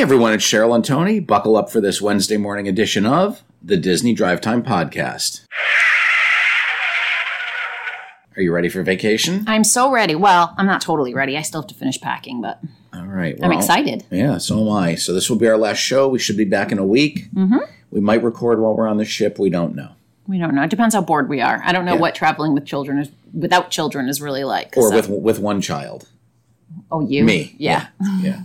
Hey everyone, it's Cheryl and Tony. Buckle up for this Wednesday morning edition of the Disney Drive Time Podcast. Are you ready for vacation? I'm so ready. Well, I'm not totally ready. I still have to finish packing, but All right. I'm well, excited. Yeah, so am I. So this will be our last show. We should be back in a week. Mm-hmm. We might record while we're on the ship. We don't know. We don't know. It depends how bored we are. I don't know Yeah. what traveling with children is without children is really like. Or So- with with one child. oh you Me. yeah. Yeah.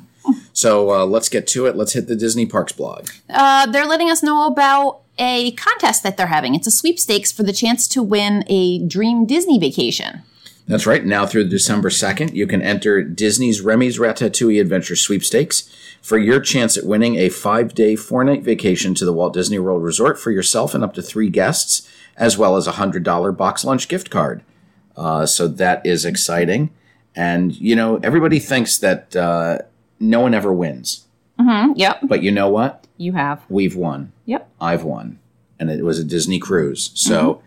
So uh, let's get to it. Let's hit the Disney Parks blog. Uh, they're letting us know about a contest that they're having. It's a sweepstakes for the chance to win a dream Disney vacation. That's right. Now through December 2nd, you can enter Disney's Remy's Ratatouille Adventure Sweepstakes for your chance at winning a five day, four night vacation to the Walt Disney World Resort for yourself and up to three guests, as well as a $100 box lunch gift card. Uh, so that is exciting. And, you know, everybody thinks that uh, no one ever wins. Mm, yep, But you know what? you have. We've won. Yep. I've won, and it was a Disney cruise. So,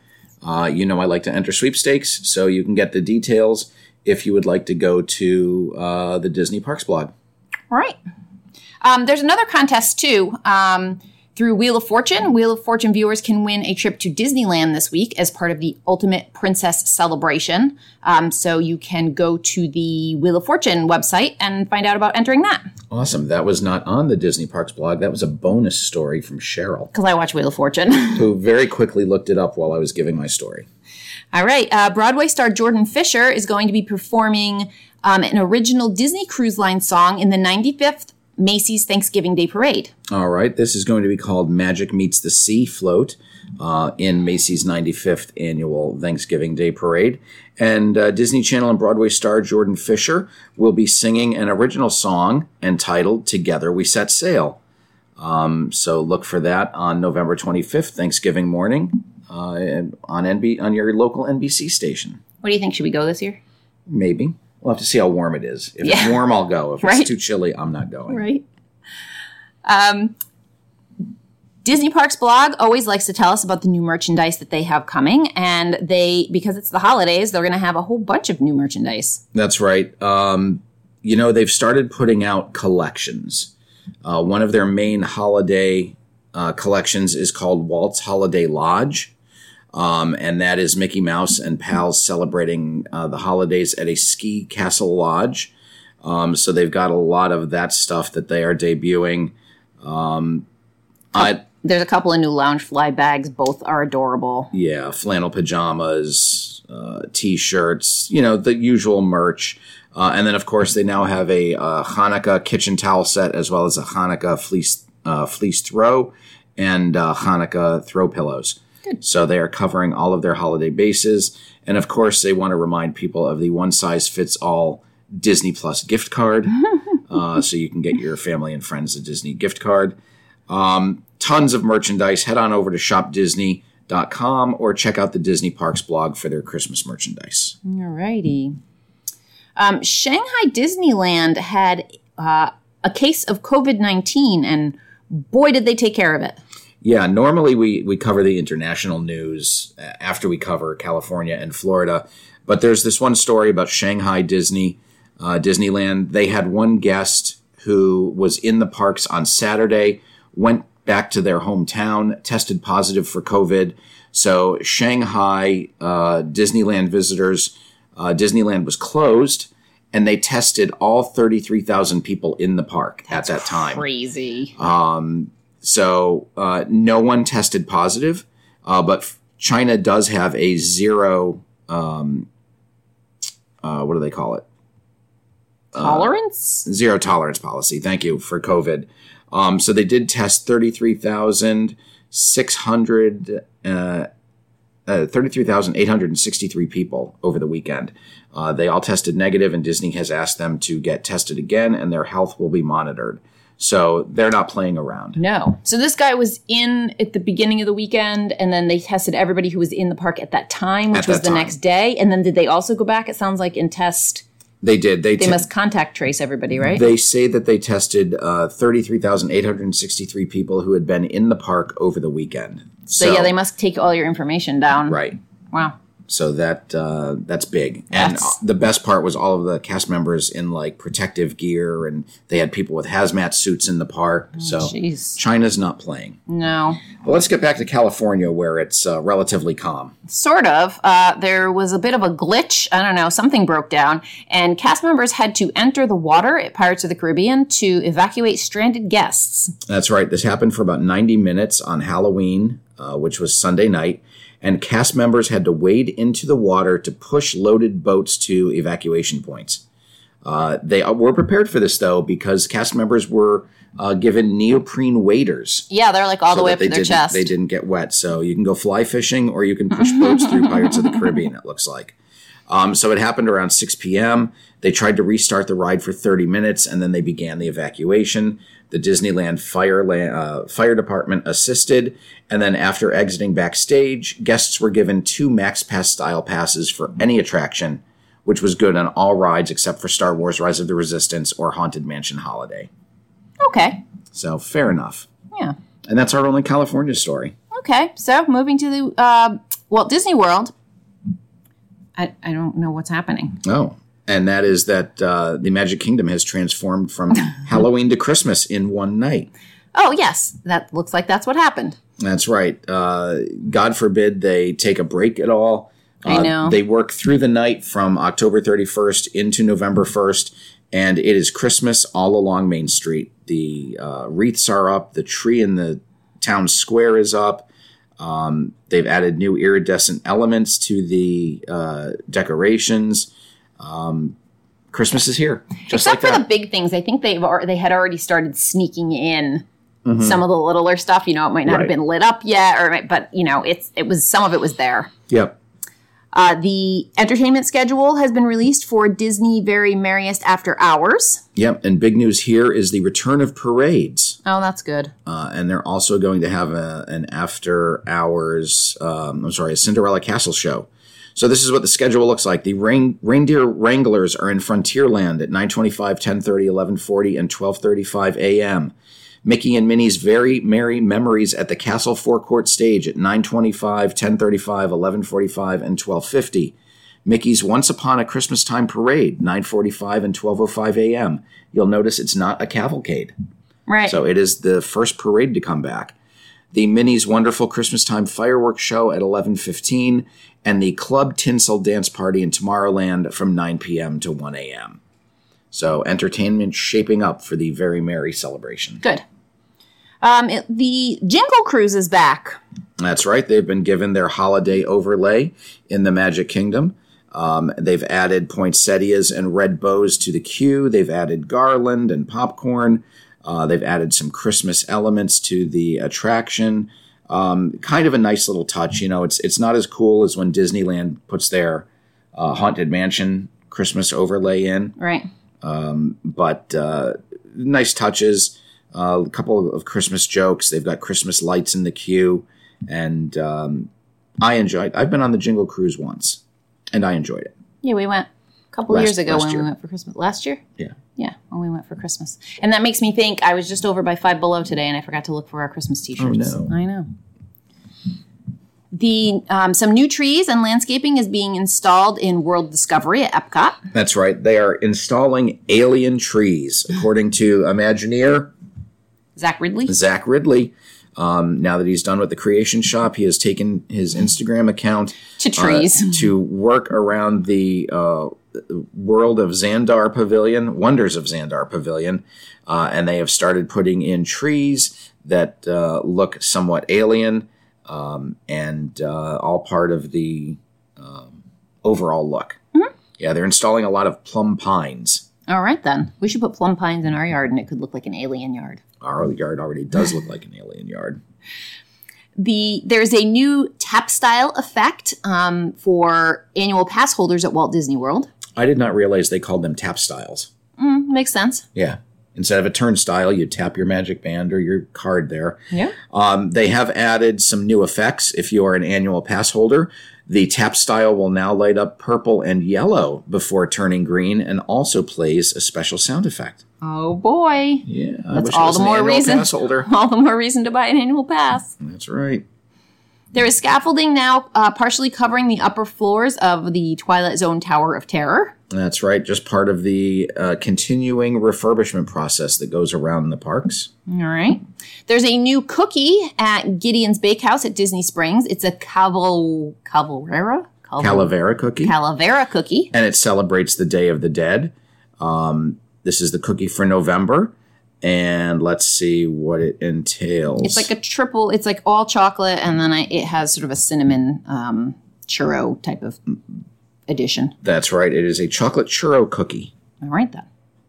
uh, you know, I like to enter sweepstakes, so you can get the details if you would like to go to uh, the Disney Parks blog. All right. Um, there's another contest too. Um, through Wheel of Fortune, Wheel of Fortune viewers can win a trip to Disneyland this week as part of the Ultimate Princess Celebration. Um, so you can go to the Wheel of Fortune website and find out about entering that. Awesome. That was not on the Disney Parks blog. That was a bonus story from Cheryl, Because I watch Wheel of Fortune. who very quickly looked it up while I was giving my story. All right. Uh, Broadway star Jordan Fisher is going to be performing um, an original Disney Cruise Line song in the 95th Macy's Thanksgiving Day Parade. All right. This is going to be called Magic Meets the Sea Float uh, in Macy's 95th annual Thanksgiving Day Parade. And uh, Disney Channel and Broadway star Jordan Fisher will be singing an original song entitled Together We Set Sail. Um, so look for that on November 25th, Thanksgiving morning, uh, and on NB on your local NBC station. What do you think? Should we go this year? Maybe. We'll have to see how warm it is. If Yeah. it's warm, I'll go. If Right. it's too chilly, I'm not going. Right. Um, Disney Parks blog always likes to tell us about the new merchandise that they have coming, and they because it's the holidays, they're going to have a whole bunch of new merchandise. That's right. Um, you know, they've started putting out collections. Uh, one of their main holiday uh, collections is called Walt's Holiday Lodge. Um, and that is Mickey Mouse and pals celebrating uh, the holidays at a ski castle lodge. Um, so they've got a lot of that stuff that they are debuting. Um, I, There's a couple of new Loungefly bags. Both are adorable. yeah, flannel pajamas, uh, t-shirts, you know, the usual merch. Uh, and then, of course, they now have a uh, Hanukkah kitchen towel set as well as a Hanukkah fleece uh, fleece throw and uh, Hanukkah throw pillows. So they are covering all of their holiday bases. And of course, they want to remind people of the one size fits all Disney Plus gift card. uh, so you can get your family and friends a Disney gift card Um, tons of merchandise. Head on over to shopdisney.com or check out the Disney Parks blog for their Christmas merchandise. Alrighty. Um, Shanghai Disneyland had uh, a case of COVID 19, and boy, did they take care of it. Yeah, normally we, we cover the international news uh, after we cover California and Florida, but there's this one story about Shanghai Disney, uh, Disneyland. They had one guest who was in the parks on Saturday, went back to their hometown, tested positive for COVID. So Shanghai uh, Disneyland visitors, uh, Disneyland was closed, and they tested all 33,000 people in the park at that time. Crazy. So uh, no one tested positive, uh, but China does have a zero. Um, uh, what do they call it? Tolerance? Zero tolerance policy. Thank you for COVID. Um, so they did test thirty three thousand six hundred. Uh, uh, 33,863 people over the weekend. Uh, they all tested negative, and Disney has asked them to get tested again, and their health will be monitored. So they're not playing around. No. So this guy was in at the beginning of the weekend, and then they tested everybody who was in the park at that time, which was the time. next day. And then did they also go back? It sounds like and test. They did. They, They te- must contact trace everybody, right? They say that they tested uh, 33,863 people who had been in the park over the weekend. so, yeah, they must take all your information down. Right. Wow. So that uh, that's big. And That's- uh, the best part was all of the cast members in like protective gear, and they had people with hazmat suits in the park. so jeez. China's not playing. No. Well, let's get back to California, where it's uh, relatively calm. Sort of. Uh, there was a bit of a glitch. I don't know. Something broke down, and cast members had to enter the water at Pirates of the Caribbean to evacuate stranded guests. That's right. This happened for about 90 minutes on Halloween, uh, which was Sunday night, and cast members had to wade into the water to push loaded boats to evacuation points. Uh, they were prepared for this, though, because cast members were uh, given neoprene waders. Yeah, they're like all the way up to their chest. They didn't get wet. So you can go fly fishing or you can push boats through Pirates of the Caribbean, it looks like. Um, so it happened around 6 p.m. They tried to restart the ride for 30 minutes and then they began the evacuation. The Disneyland fire, uh, fire department assisted. And then after exiting backstage, guests were given two Max Pass style passes for any attraction, which was good on all rides except for Star Wars Rise of the Resistance or Haunted Mansion Holiday. okay. So fair enough. Yeah. And that's our only California story. Okay. So moving to the uh, Walt Disney World. I, I don't know what's happening. Oh, and that is that uh, the Magic Kingdom has transformed from Halloween to Christmas in one night. Oh, yes. That looks like that's what happened. That's right. Uh, God forbid they take a break at all. I Uh, know. They work through the night from October 31st into November 1st, and it is Christmas all along Main Street. The uh, wreaths are up, the tree in the town square is up. Um, they've added new iridescent elements to the uh, decorations. Um, Christmas is here, just Except like for the big things, I think they've they had already started sneaking in Mhm. some of the littler stuff. You know, it might not Right. have been lit up yet, or might- but you know, it's it was some of it was there. Yep. Uh, the entertainment schedule has been released for Disney Very Merriest After Hours. Yep. And big news here is the return of parades. Oh, that's good. Uh, and they're also going to have a, an after hours, um, I'm sorry, a Cinderella Castle show. So this is what the schedule looks like. The rain, reindeer wranglers are in Frontierland at 925, 1030, 1140, and 1235 a.m. Mickey and Minnie's Very Merry Memories at the Castle Forecourt stage at 925, 1035, 1145, and 1250. Mickey's Once Upon a Christmas Time Parade, 945 and 1205 a.m. You'll notice it's not a cavalcade. Right. So it is the first parade to come back. The Minnie's Wonderful Christmas Time Fireworks Show at 11:15 and the Club Tinsel Dance Party in Tomorrowland from 9 p.m. to 1 a.m. So entertainment shaping up for the very merry celebration. good. Um, it- the Jingle Cruise is back. That's right. They've been given their holiday overlay in the Magic Kingdom. Um, they've added poinsettias and red bows to the queue. They've added garland and popcorn. Uh, they've added some Christmas elements to the attraction. Um, kind of a nice little touch. You know, it's it's not as cool as when Disneyland puts their uh, Haunted Mansion Christmas overlay in Right. but uh, nice touches. Uh, a couple of Christmas jokes. They've got Christmas lights in the queue, and um, I enjoyed. I've been on the Jingle Cruise once, and I enjoyed it. Yeah, we went a couple Last- years ago when year. we went for Christmas. Last year? Yeah. Yeah, when we went for Christmas. And that makes me think I was just over by Five Below today and I forgot to look for our Christmas t shirts. Oh, no. I know. The um, some new trees and landscaping is being installed in World Discovery at Epcot. That's right. They are installing alien trees, according to Imagineer Zach Riddley. Zach Riddley. Um, now that he's done with the Creation Shop, he has taken his Instagram account To uh, trees. to work around the uh, world of Xandar Pavilion, Wonders of Xandar Pavilion, uh, and they have started putting in trees that uh, look somewhat alien um, and uh, all part of the um, overall look. Yeah, they're installing a lot of plum pines. All right then. We should put plum pines in our yard and it could look like an alien yard. Our yard already does look like an alien yard. The there's a new tapstile effect um, for annual pass holders at Walt Disney World. I did not realize they called them tapstiles. Mm, makes sense. Yeah. Instead of a turnstile, you tap your magic band or your card there. Yeah. Um, they have added some new effects. If you are an annual pass holder, the tapstile will now light up purple and yellow before turning green and also plays a special sound effect. Oh boy. Yeah, I That's wish I all was the more reason. All the more reason to buy an annual pass. That's right. There is scaffolding now uh, partially covering the upper floors of the Twilight Zone Tower of Terror. That's right, just part of the uh, continuing refurbishment process that goes around the parks. All right. There's a new cookie at Gideon's Bakehouse at Disney Springs. It's a caval cavalera Caval- Calavera cookie. calavera cookie. and it celebrates the Day of the Dead. Um, this is the cookie for November, and let's see what it entails. It's like a triple. It's like all chocolate, and then I, it has sort of a cinnamon um, churro type of addition. That's right. It is a chocolate churro cookie. All right then.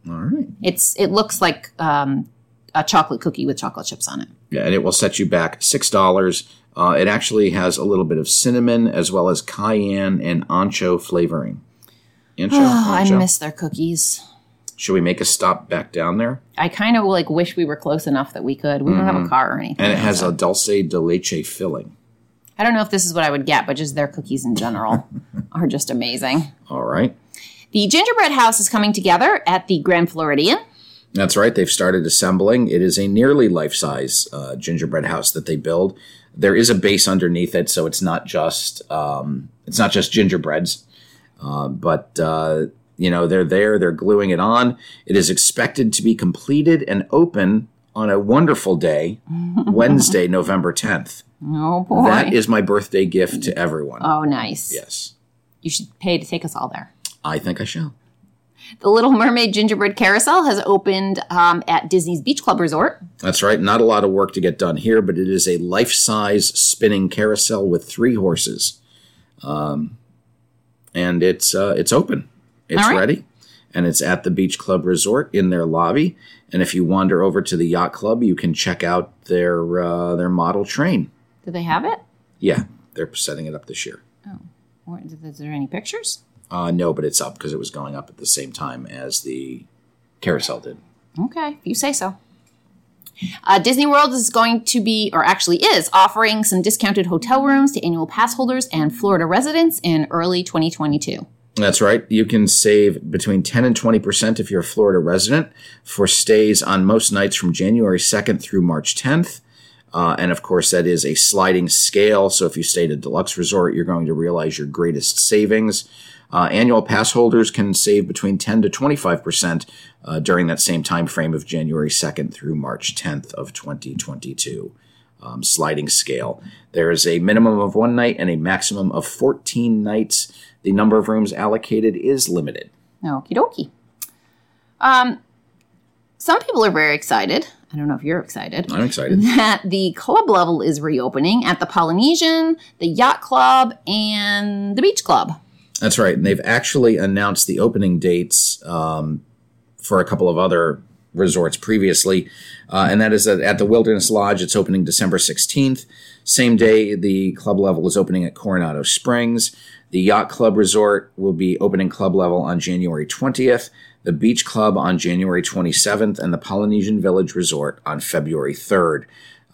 All right. It's it looks like um, a chocolate cookie with chocolate chips on it. Yeah, and it will set you back six dollars. Uh, it actually has a little bit of cinnamon as well as cayenne and ancho flavoring. Ancho, Oh, I miss their cookies. Should we make a stop back down there? I kind of like wish we were close enough that we could. We don't have a car or anything. Mm-hmm. And it has so- a dulce de leche filling. I don't know if this is what I would get, but just their cookies in general are just amazing. All right. The gingerbread house is coming together at the Grand Floridian. That's right. They've started assembling. It is a nearly life size uh, gingerbread house that they build. There is a base underneath it, so it's not just um, it's not just gingerbreads, uh, but uh, you know they're there. They're gluing it on. It is expected to be completed and open on a wonderful day, Wednesday, November tenth. Oh boy! That is my birthday gift to everyone. oh, nice. yes, You should pay to take us all there. I think I shall. The Little Mermaid Gingerbread Carousel has opened um, at Disney's Beach Club Resort. That's right. Not a lot of work to get done here, but it is a life size spinning carousel with three horses. Um, and it's uh, it's open. It's right. ready. And it's at the Beach Club Resort in their lobby. And if you wander over to the yacht club, you can check out their uh, their model train. Do they have it? Yeah, they're setting it up this year. Or is there any pictures? Uh, no, but it's up because it was going up at the same time as the carousel did. Okay, if you say so. Uh, Disney World is going to be, or actually is, offering some discounted hotel rooms to annual pass holders and Florida residents in early 2022. That's right. You can save between 10 and 20% if you're a Florida resident for stays on most nights from January 2nd through March 10th. Uh, and of course, that is a sliding scale. So if you stay at a deluxe resort, you're going to realize your greatest savings. Uh, annual pass holders can save between 10 to 25% uh, during that same time frame of January 2nd through March 10th of 2022. Um, sliding scale. There is a minimum of one night and a maximum of 14 nights. The number of rooms allocated is limited. Okie dokie. Um, some people are very excited. I don't know if you're excited. I'm excited. That the club level is reopening at the Polynesian, the Yacht Club, and the Beach Club. That's right. And they've actually announced the opening dates um, for a couple of other resorts previously. Uh, and that is at the Wilderness Lodge, it's opening December 16th. Same day, the club level is opening at Coronado Springs. The Yacht Club Resort will be opening club level on January 20th, the Beach Club on January 27th, and the Polynesian Village Resort on February 3rd.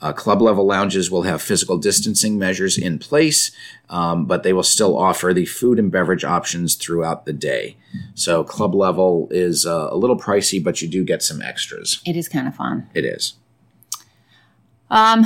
Uh, club level lounges will have physical distancing measures in place, um, but they will still offer the food and beverage options throughout the day. So, club level is uh, a little pricey, but you do get some extras. It is kind of fun. It is. Um,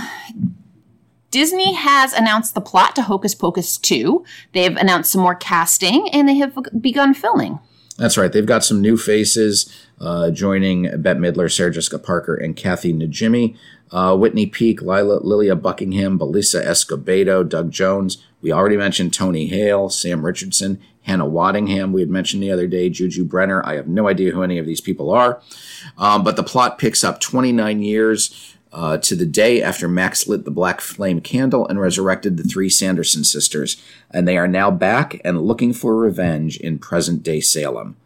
Disney has announced the plot to Hocus Pocus 2. They've announced some more casting and they have begun filming. That's right. They've got some new faces uh, joining Bette Midler, Sarah Jessica Parker, and Kathy Najimy. Uh, Whitney Peak, Lila, Lilia Buckingham, Belisa Escobedo, Doug Jones. We already mentioned Tony Hale, Sam Richardson, Hannah Waddingham. We had mentioned the other day, Juju Brener. I have no idea who any of these people are. Um, but the plot picks up 29 years uh, to the day after Max lit the black flame candle and resurrected the three Sanderson sisters. And they are now back and looking for revenge in present day Salem.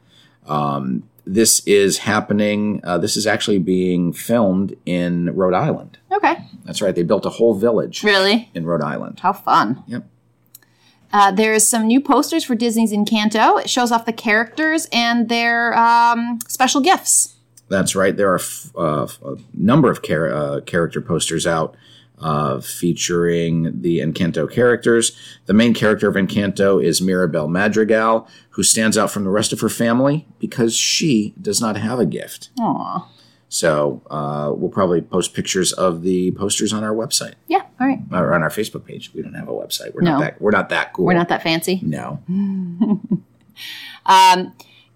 Um, this is happening, uh, this is actually being filmed in Rhode Island. Okay. That's right, they built a whole village Really? in Rhode Island. How fun. Yep. Uh, there's some new posters for Disney's Encanto. It shows off the characters and their um, special gifts. That's right. There are f- uh, a number of char- uh, character posters out uh, featuring the Encanto characters. The main character of Encanto is Mirabel Madrigal, who stands out from the rest of her family because she does not have a gift. Aw. So uh, we'll probably post pictures of the posters on our website. Yeah, All right. Or on our Facebook page. We don't have a website. We're No. not that. We're not that cool. We're not that fancy. No.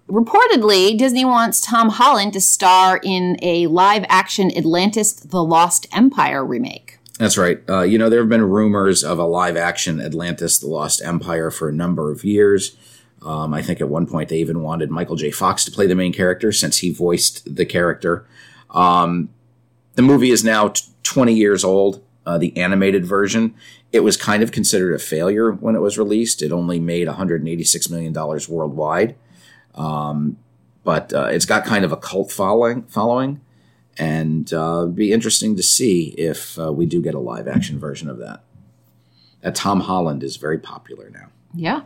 Reportedly, Disney wants Tom Holland to star in a live action Atlantis The Lost Empire remake. That's right. Uh, you know, there have been rumors of a live action Atlantis: The Lost Empire for a number of years. Um, I think at one point they even wanted Michael J. Fox to play the main character since he voiced the character. Um, the movie is now t- 20 years old, uh, the animated version. It was kind of considered a failure when it was released. It only made $186 million worldwide. Um, but uh, it's got kind of a cult following, following and uh, it'd be interesting to see if uh, we do get a live action version of that. That Tom Holland is very popular now. Yeah.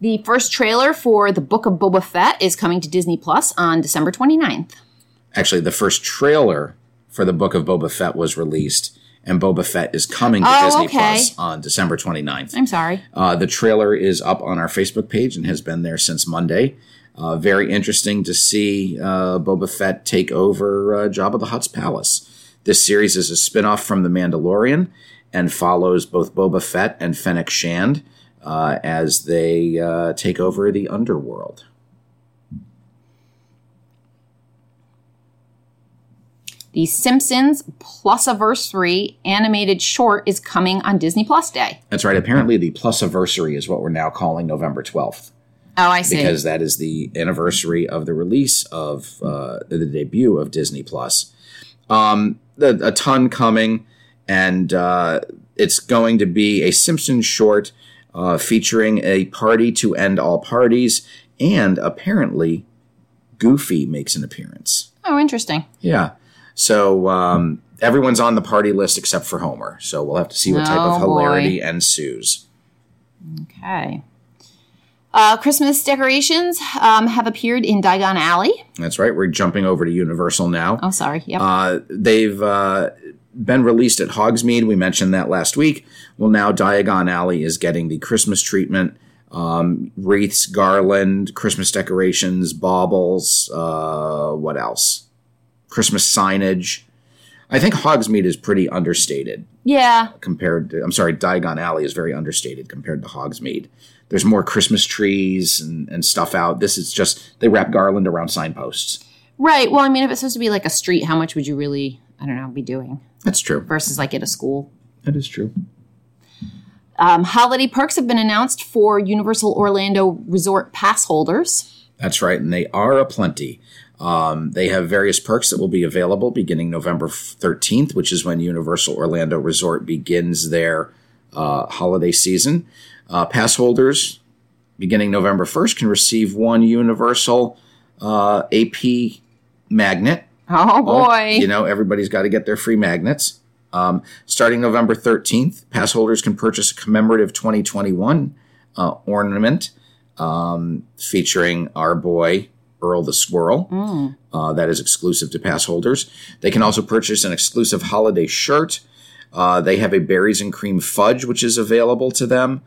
The first trailer for The Book of Boba Fett is coming to Disney Plus on December 29th. Actually, the first trailer for the Book of Boba Fett was released, and Boba Fett is coming to Oh, Disney okay. Plus on December 29th. I'm sorry. Uh, the trailer is up on our Facebook page and has been there since Monday. Uh, very interesting to see uh, Boba Fett take over uh, Jabba the Hutt's palace. This series is a spin off from The Mandalorian and follows both Boba Fett and Fennec Shand uh, as they uh, take over the underworld. The Simpsons Plus Plusaversary animated short is coming on Disney Plus Day. That's right. Apparently, the Plus Plusaversary is what we're now calling November 12th. Oh, I see. because that is the anniversary of the release of uh, the debut of Disney Plus. Um, a, a ton coming, and uh, it's going to be a Simpsons short uh, featuring a party to end all parties, and apparently, Goofy makes an appearance. oh, interesting. Yeah, so um, everyone's on the party list except for Homer. So we'll have to see what type Oh, of boy. hilarity ensues. Okay. Uh, Christmas decorations um, have appeared in Diagon Alley. That's right. We're jumping over to Universal now. Oh, sorry. Yep. Uh, they've uh, been released at Hogsmeade. We mentioned that last week. Well, now Diagon Alley is getting the Christmas treatment. Um, wreaths, garland, Christmas decorations, baubles. Uh, what else? Christmas signage. I think Hogsmeade is pretty understated yeah. compared to. I'm sorry, Diagon Alley is very understated compared to Hogsmeade. There's more Christmas trees and, and stuff out. This is just they wrap garland around signposts. Right. Well, I mean, if it's supposed to be like a street, how much would you really, I don't know, be doing That's true. versus like at a school? That is true. Um, holiday perks have been announced for Universal Orlando Resort pass holders. That's right, and they are aplenty. Um, they have various perks that will be available beginning November 13th, which is when Universal Orlando Resort begins their uh, holiday season. Uh, pass holders beginning November 1st can receive one Universal uh, AP magnet. Oh boy. You know, everybody's got to get their free magnets. Um, starting November 13th, pass holders can purchase a commemorative 2021 uh, ornament um, featuring our boy Earl the Squirrel. Uh, that is exclusive to pass holders. They can also purchase an exclusive holiday shirt. Uh, they have a berries and cream fudge, which is available to them.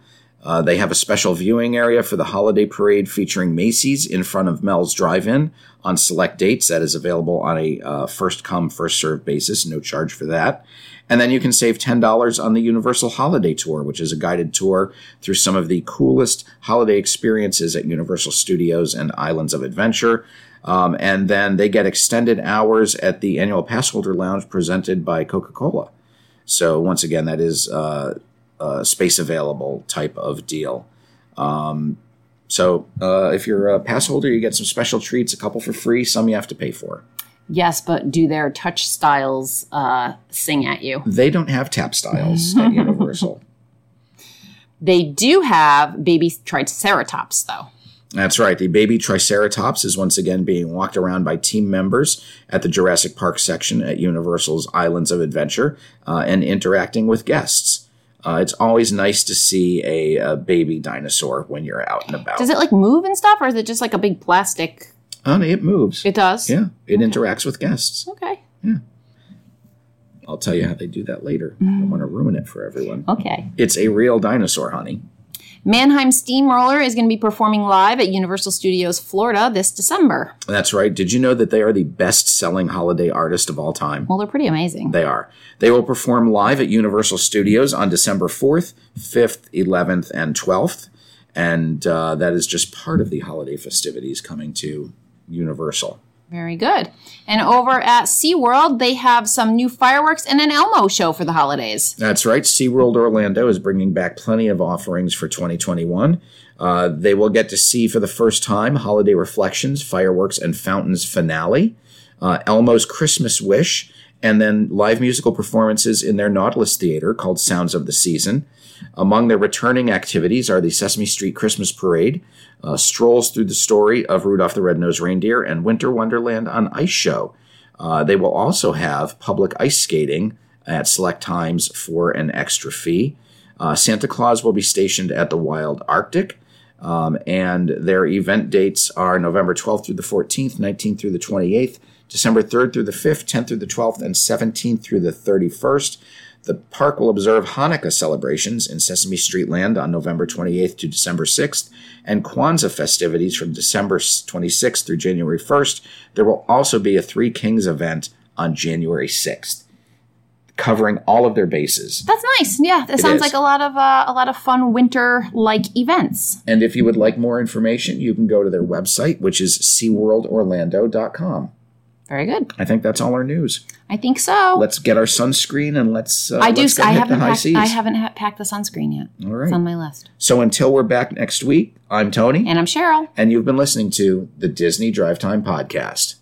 Uh, they have a special viewing area for the holiday parade featuring Macy's in front of Mel's Drive-In on select dates. That is available on a uh, first come, first served basis. No charge for that. And then you can save $10 on the Universal Holiday Tour, which is a guided tour through some of the coolest holiday experiences at Universal Studios and Islands of Adventure. Um, and then they get extended hours at the annual Passholder Lounge presented by Coca Cola. So, once again, that is uh, a space available type of deal. Um, so, uh, if you're a pass holder, you get some special treats, a couple for free, some you have to pay for. yes, but do their touch styles uh, sing at you? They don't have tapstiles at Universal. They do have baby triceratops, though. That's right. The baby Triceratops is once again being walked around by team members at the Jurassic Park section at Universal's Islands of Adventure uh, and interacting with guests. Uh, it's always nice to see a, a baby dinosaur when you're out and about. Does it like move and stuff, or is it just like a big plastic? Oh, it moves. It does. yeah, it interacts with guests. Okay. Yeah. I'll tell you how they do that later. I don't want to ruin it for everyone. Okay. It's a real dinosaur, honey. Mannheim Steamroller is going to be performing live at Universal Studios Florida this December. That's right. Did you know that they are the best selling holiday artist of all time? Well, they're pretty amazing. They are. They will perform live at Universal Studios on December 4th, 5th, 11th, and 12th. And uh, that is just part of the holiday festivities coming to Universal. Very good. And over at SeaWorld, they have some new fireworks and an Elmo show for the holidays. That's right. SeaWorld Orlando is bringing back plenty of offerings for 2021. Uh, they will get to see for the first time Holiday Reflections, Fireworks, and Fountains finale, uh, Elmo's Christmas Wish, and then live musical performances in their Nautilus Theater called Sounds of the Season. Among their returning activities are the Sesame Street Christmas Parade, uh, strolls through the story of Rudolph the Red-Nosed Reindeer, and Winter Wonderland on Ice Show. Uh, they will also have public ice skating at select times for an extra fee. Uh, Santa Claus will be stationed at the Wild Arctic, um, and their event dates are November 12th through the 14th, 19th through the 28th, December 3rd through the 5th, 10th through the 12th, and 17th through the 31st. The park will observe Hanukkah celebrations in Sesame Street Land on November 28th to December 6th, and Kwanzaa festivities from December 26th through January 1st. There will also be a Three Kings event on January 6th, covering all of their bases. That's nice. Yeah, that sounds is. like a lot of uh, a lot of fun winter like events. And if you would like more information, you can go to their website, which is seaworldorlando.com. Very good. I think that's all our news. I think so. Let's get our sunscreen and let's. Uh, I do. let's I haven't the high packed, seas. I haven't ha- packed the sunscreen yet. All right. It's on my list. So until we're back next week, I'm Tony, And I'm Cheryl. and you've been listening to the Disney Drive Time Podcast.